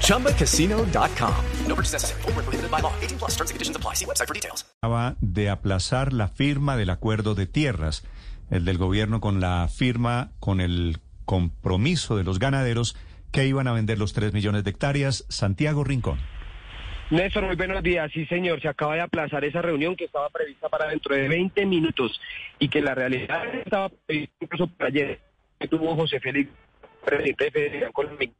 ChumbaCasino.com. No purchase necessary. Full prohibited by law. 18 plus terms and conditions apply. See website for details. De aplazar la firma del acuerdo de tierras, el del gobierno con la firma, con el compromiso de los ganaderos que iban a vender los 3 millones de hectáreas. Santiago Rincón. Néstor, muy buenos días. Sí, señor, se acaba de aplazar esa reunión que estaba prevista para dentro de 20 minutos y que la realidad estaba prevista incluso para ayer, que tuvo José Félix, presidente de Federación Colombia.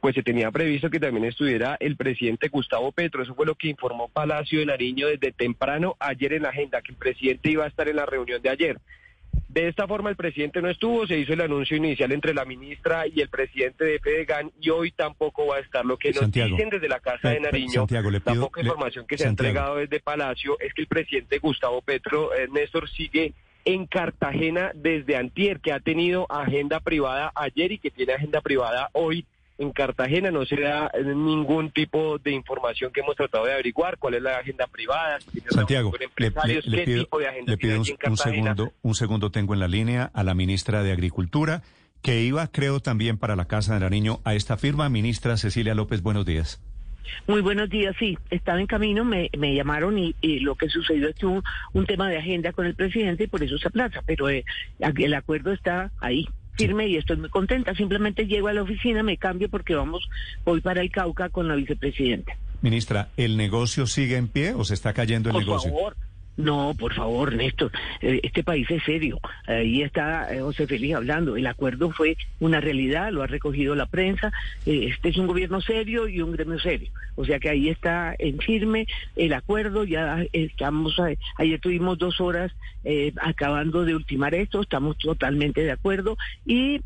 Pues se tenía previsto que también estuviera el presidente Gustavo Petro. Eso fue lo que informó Palacio de Nariño desde temprano ayer en la agenda, que el presidente iba a estar en la reunión de ayer. De esta forma el presidente no estuvo, se hizo el anuncio inicial entre la ministra y el presidente de FEDEGAN y hoy tampoco va a estar. Lo que nos dicen desde la Casa de Nariño, la poca información que se ha entregado desde Palacio es que el presidente Gustavo Petro, eh, Néstor, sigue en Cartagena desde antier, que ha tenido agenda privada ayer y que tiene agenda privada hoy en Cartagena no se da ningún tipo de información que hemos tratado de averiguar, cuál es la agenda privada, Santiago, le, pido, un, segundo, un segundo tengo en la línea a la ministra de Agricultura, que iba, creo, también para la Casa de Nariño a esta firma. Ministra Cecilia López, buenos días. Muy buenos días, sí, estaba en camino, me, me llamaron y, lo que sucedió es que hubo un tema de agenda con el presidente y por eso se aplaza, pero eh, el acuerdo está ahí firme y estoy muy contenta. Simplemente llego a la oficina, me cambio porque vamos hoy para el Cauca con la vicepresidenta. Ministra, ¿el negocio sigue en pie o se está cayendo el Por negocio? Favor. No, por favor, Néstor, eh, este país es serio. Ahí está eh, José Félix hablando. El acuerdo fue una realidad, lo ha recogido la prensa. Eh, este es un gobierno serio y un gremio serio. O sea que ahí está en firme el acuerdo. Ya estamos, ayer tuvimos dos horas acabando de ultimar esto, estamos totalmente de acuerdo. Y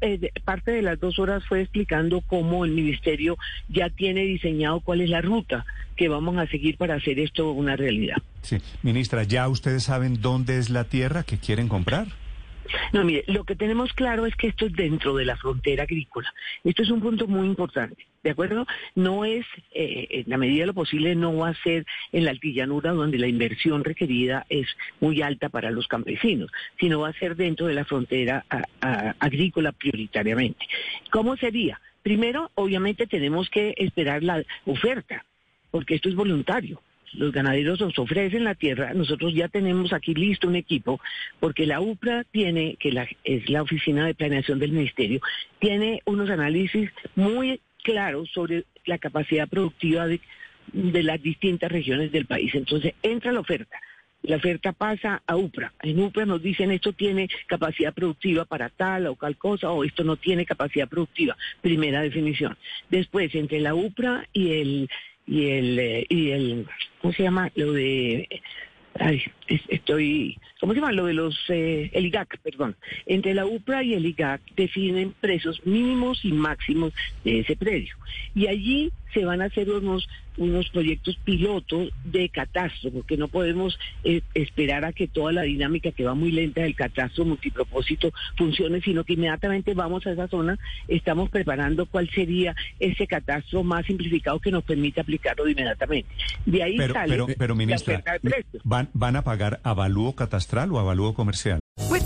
parte de las dos horas fue explicando cómo el ministerio ya tiene diseñado cuál es la ruta que vamos a seguir para hacer esto una realidad. Sí, ministra, ¿ya ustedes saben dónde es la tierra que quieren comprar? No, mire, lo que tenemos claro es que esto es dentro de la frontera agrícola. Esto es un punto muy importante, ¿de acuerdo? No es, eh, en la medida de lo posible, no va a ser en la altillanura donde la inversión requerida es muy alta para los campesinos, sino va a ser dentro de la frontera agrícola prioritariamente. ¿Cómo sería? Primero, obviamente tenemos que esperar la oferta, porque esto es voluntario los ganaderos nos ofrecen la tierra, nosotros ya tenemos aquí listo un equipo, porque la UPRA tiene, que es la Oficina de Planeación del Ministerio, tiene unos análisis muy claros sobre la capacidad productiva de, las distintas regiones del país. Entonces entra la oferta. La oferta pasa a UPRA. En UPRA nos dicen esto tiene capacidad productiva para tal o tal cosa o esto no tiene capacidad productiva. Primera definición. Después, entre la UPRA y el y el eh, y el ¿cómo se llama? Lo de ay, estoy ¿cómo se llama? Lo de los eh, el IGAC, perdón. Entre la UPRA y el IGAC definen precios mínimos y máximos de ese predio. Y allí se van a hacer unos unos proyectos pilotos de catastro, porque no podemos eh, esperar a que toda la dinámica que va muy lenta del catastro multipropósito funcione, sino que inmediatamente vamos a esa zona, estamos preparando cuál sería ese catastro más simplificado que nos permita aplicarlo inmediatamente. De ahí pero, sale pero, pero ministra, ¿van, ¿van a pagar avalúo catastral o avalúo comercial?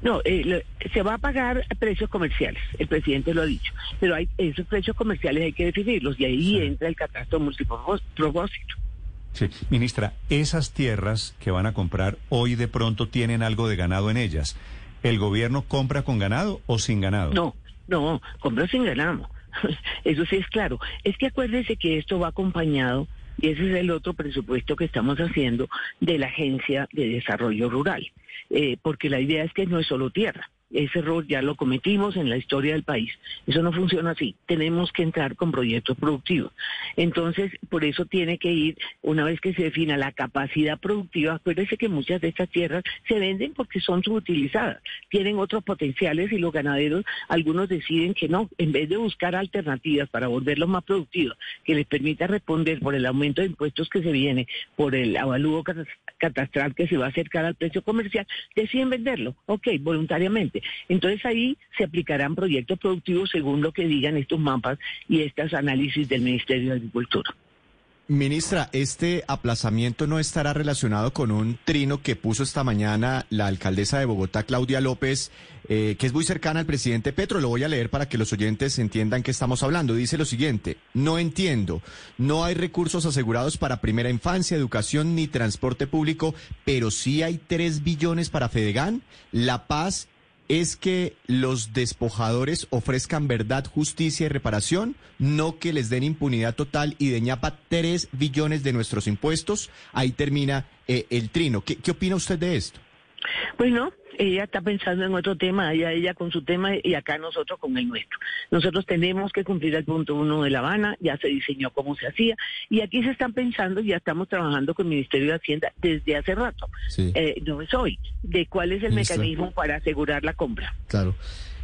No, eh, se va a pagar precios comerciales, el presidente lo ha dicho, pero hay, esos precios comerciales hay que definirlos y ahí entra el catastro multipropósito. Sí, ministra, esas tierras que van a comprar hoy de pronto tienen algo de ganado en ellas. ¿El gobierno compra con ganado o sin ganado? No, no, compra sin ganado. Eso sí es claro. Es que acuérdese que esto va acompañado Y ese es el otro presupuesto que estamos haciendo de la Agencia de Desarrollo Rural, eh, porque la idea es que no es solo tierra. Ese error ya lo cometimos en la historia del país. Eso no funciona así. Tenemos que entrar con proyectos productivos. Entonces, por eso tiene que ir, una vez que se defina la capacidad productiva, acuérdese que muchas de estas tierras se venden porque son subutilizadas, tienen otros potenciales y los ganaderos, algunos deciden que no, en vez de buscar alternativas para volverlos más productivos, que les permita responder por el aumento de impuestos que se viene, por el avalúo catastral que se va a acercar al precio comercial, deciden venderlo, ok, voluntariamente. Entonces ahí se aplicarán proyectos productivos según lo que digan estos mapas y estos análisis del Ministerio de Agricultura. Ministra, ¿este aplazamiento no estará relacionado con un trino que puso esta mañana la alcaldesa de Bogotá, Claudia López, eh, que es muy cercana al presidente Petro? Lo voy a leer para que los oyentes entiendan qué estamos hablando. Dice lo siguiente, no entiendo, no hay recursos asegurados para primera infancia, educación ni transporte público, pero sí hay tres billones para Fedegan, La Paz es que los despojadores ofrezcan verdad, justicia y reparación, no que les den impunidad total y de ñapa 3 billones de nuestros impuestos. Ahí termina eh, el trino. ¿Qué, ¿Qué opina usted de esto? Pues no, ella está pensando en otro tema, allá ella con su tema y acá nosotros con el nuestro. Nosotros tenemos que cumplir el punto uno de La Habana, ya se diseñó cómo se hacía, y aquí se están pensando, ya estamos trabajando con el Ministerio de Hacienda desde hace rato, eh, no es hoy, de cuál es el mecanismo para asegurar la compra. Claro.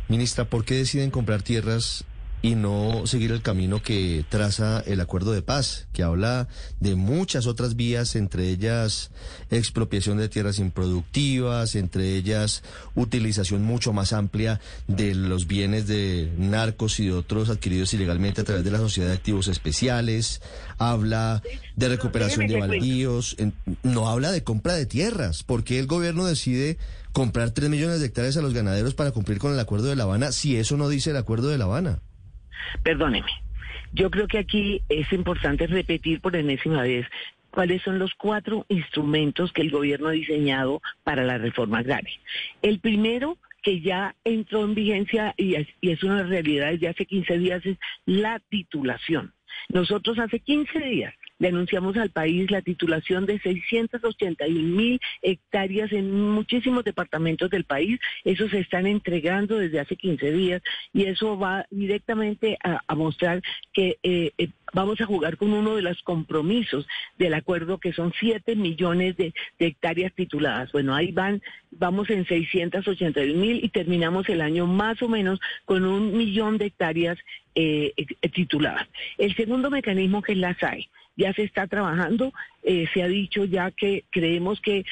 Ministra, ¿por qué deciden comprar tierras y no seguir el camino que traza el acuerdo de paz, que habla de muchas otras vías, entre ellas expropiación de tierras improductivas, entre ellas utilización mucho más amplia de los bienes de narcos y de otros adquiridos ilegalmente a través de la sociedad de activos especiales, habla de recuperación de baldíos, no habla de compra de tierras, porque el gobierno decide comprar 3 millones de hectáreas a los ganaderos para cumplir con el acuerdo de La Habana, si eso no dice el acuerdo de La Habana. Perdóneme. Yo creo que aquí es importante repetir por enésima vez cuáles son los cuatro instrumentos que el gobierno ha diseñado para la reforma agraria. El primero que ya entró en vigencia y es, una realidad desde hace 15 días es la titulación. Nosotros hace 15 días le anunciamos al país la titulación de 681 mil hectáreas en muchísimos departamentos del país. Eso se están entregando desde hace 15 días y eso va directamente a, mostrar que eh, eh, vamos a jugar con uno de los compromisos del acuerdo que son 7 millones de, hectáreas tituladas. Bueno, ahí van, vamos en 681 mil y terminamos el año más o menos con un millón de hectáreas eh, tituladas. El segundo mecanismo que es la SAE ya se está trabajando, eh, se ha dicho ya que creemos que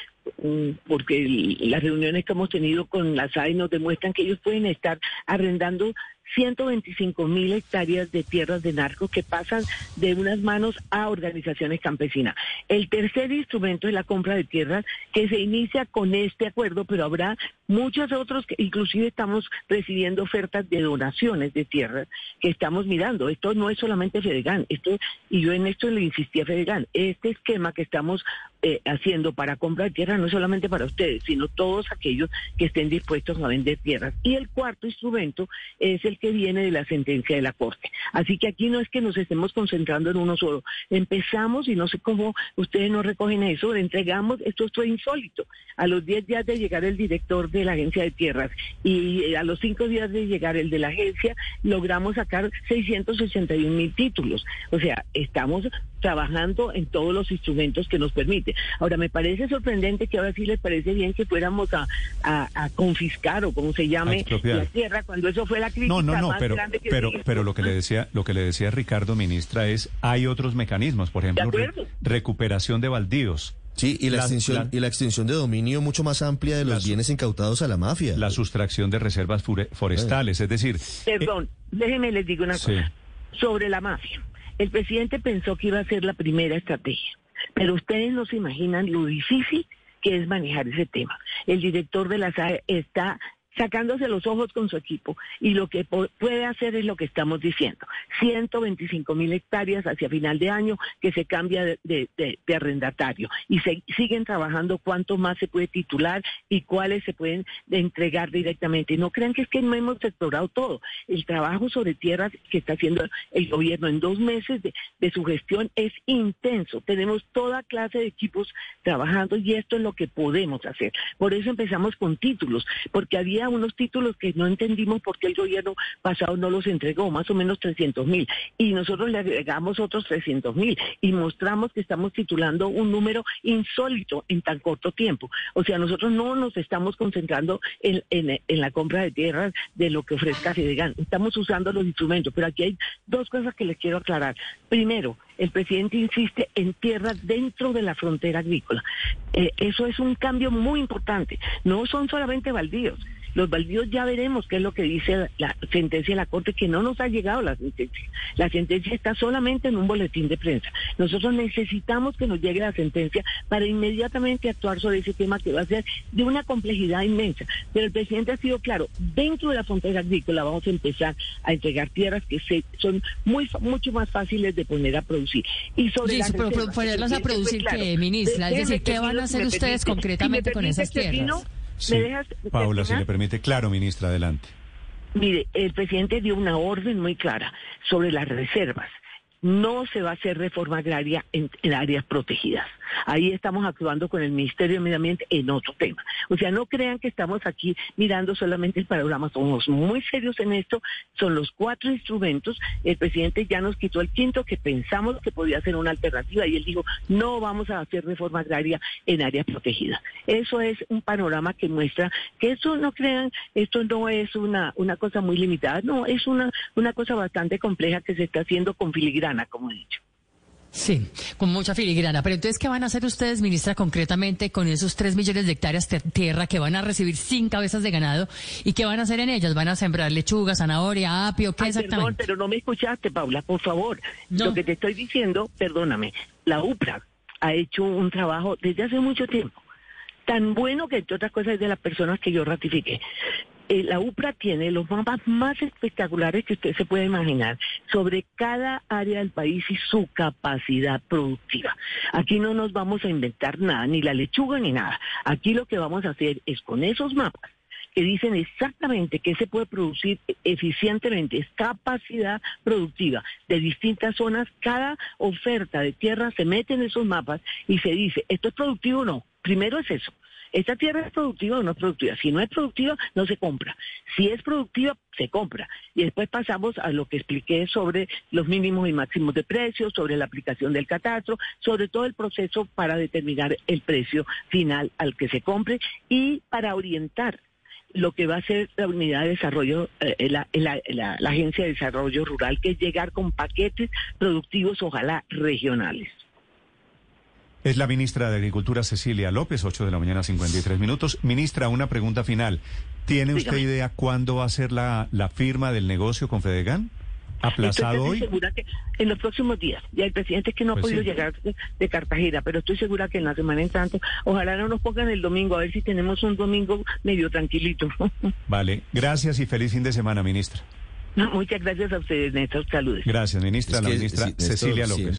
mm, porque las reuniones que hemos tenido con la SAI nos demuestran que ellos pueden estar arrendando 125 mil hectáreas de tierras de narcos que pasan de unas manos a organizaciones campesinas. El tercer instrumento es la compra de tierras que se inicia con este acuerdo, pero habrá muchos otros que inclusive estamos recibiendo ofertas de donaciones de tierras que estamos mirando. Esto no es solamente Fedegan, esto, y yo en esto le insistí a Fedegan, este esquema que estamos eh, haciendo para compra de tierras no es solamente para ustedes, sino todos aquellos que estén dispuestos a vender tierras. Y el cuarto instrumento es el que viene de la sentencia de la Corte. Así que aquí no es que nos estemos concentrando en uno solo. Empezamos, y no sé cómo ustedes no recogen eso, entregamos, esto fue insólito. A los 10 días de llegar el director de la Agencia de Tierras y eh, a los 5 días de llegar el de la agencia, logramos sacar 681 mil títulos. O sea, estamos trabajando en todos los instrumentos que nos permite. Ahora, me parece sorprendente que ahora sí les parece bien que fuéramos a, confiscar o como se llame la tierra cuando eso fue la no, no, no, pero, pero, pero lo que le decía, lo que le decía Ricardo, ministra, es hay otros mecanismos, por ejemplo, recuperación de baldíos. Sí, y la, extinción, y la extinción de dominio mucho más amplia de los bienes incautados a la mafia. La sustracción de reservas forestales, es decir... Perdón, déjenme les digo una cosa. Sobre la mafia. El presidente pensó que iba a ser la primera estrategia, pero ustedes no se imaginan lo difícil que es manejar ese tema. El director de la SAE está sacándose los ojos con su equipo. Y lo que puede hacer es lo que estamos diciendo. 125 mil hectáreas hacia final de año que se cambia de, arrendatario. Y se, siguen trabajando cuánto más se puede titular y cuáles se pueden entregar directamente. Y no crean que es que no hemos explorado todo. El trabajo sobre tierras que está haciendo el gobierno en dos meses de, de su gestión es intenso. Tenemos toda clase de equipos trabajando y esto es lo que podemos hacer. Por eso empezamos con títulos, porque había unos títulos que no entendimos por qué el gobierno pasado no los entregó, más o menos 300 mil, y nosotros le agregamos otros 300 mil y mostramos que estamos titulando un número insólito en tan corto tiempo. O sea, nosotros no nos estamos concentrando en, la compra de tierras de lo que ofrezca Fedegan, estamos usando los instrumentos, pero aquí hay dos cosas que les quiero aclarar. Primero, el presidente insiste en tierras dentro de la frontera agrícola. Eh, eso es un cambio muy importante. No son solamente baldíos. Los baldíos ya veremos qué es lo que dice la sentencia de la Corte, que no nos ha llegado la sentencia. La sentencia está solamente en un boletín de prensa. Nosotros necesitamos que nos llegue la sentencia para inmediatamente actuar sobre ese tema que va a ser de una complejidad inmensa. Pero el presidente ha sido claro, dentro de la frontera agrícola vamos a empezar a entregar tierras que son muy mucho más fáciles de poner a producir. Y sobre sí, pero, ponerlas a producir, ¿qué, ministra? Es decir, ¿qué van a hacer ustedes concretamente con esas tierras? Paula, si le permite, claro, ministra, adelante. Mire, el presidente dio una orden muy clara sobre las reservas no se va a hacer reforma agraria en, áreas protegidas. Ahí estamos actuando con el Ministerio de Medio Ambiente en otro tema. O sea, no crean que estamos aquí mirando solamente el panorama, somos muy serios en esto, son los cuatro instrumentos. El presidente ya nos quitó el quinto que pensamos que podía ser una alternativa y él dijo, no vamos a hacer reforma agraria en áreas protegidas. Eso es un panorama que muestra que eso no crean, esto no es una, una cosa muy limitada, no, es una, una cosa bastante compleja que se está haciendo con filigrana como he dicho. Sí, con mucha filigrana. Pero entonces, ¿qué van a hacer ustedes, ministra, concretamente con esos tres millones de hectáreas de tierra que van a recibir sin cabezas de ganado? ¿Y qué van a hacer en ellas? ¿Van a sembrar lechuga, zanahoria, apio? ¿Qué exactamente? Perdón, pero no me escuchaste, Paula, por favor. Lo que te estoy diciendo, perdóname, la UPRA ha hecho un trabajo desde hace mucho tiempo tan bueno que, entre otras cosas, es de las personas que yo ratifiqué. Eh, la UPRA tiene los mapas más espectaculares que usted se puede imaginar sobre cada área del país y su capacidad productiva. Aquí no nos vamos a inventar nada, ni la lechuga ni nada. Aquí lo que vamos a hacer es con esos mapas que dicen exactamente qué se puede producir eficientemente, es capacidad productiva de distintas zonas. Cada oferta de tierra se mete en esos mapas y se dice, ¿esto es productivo o no? Primero es eso. ¿Esta tierra es productiva o no es productiva? Si no es productiva, no se compra. Si es productiva, se compra. Y después pasamos a lo que expliqué sobre los mínimos y máximos de precios, sobre la aplicación del catastro, sobre todo el proceso para determinar el precio final al que se compre y para orientar lo que va a ser la unidad de desarrollo, eh, la, la Agencia de Desarrollo Rural, que es llegar con paquetes productivos, ojalá regionales. Es la ministra de Agricultura Cecilia López, 8 de la mañana, 53 minutos. Ministra, una pregunta final. ¿Tiene usted idea cuándo va a ser la, la firma del negocio con Fedegan? ¿Aplazado estoy hoy? segura que en los próximos días. Ya el presidente es que no ha pues podido llegar de, Cartagena, pero estoy segura que en la semana en tanto, ojalá no nos pongan el domingo, a ver si tenemos un domingo medio tranquilito. Vale, gracias y feliz fin de semana, ministra. muchas gracias a ustedes, Néstor. Saludos. Gracias, ministra. la ministra Cecilia López.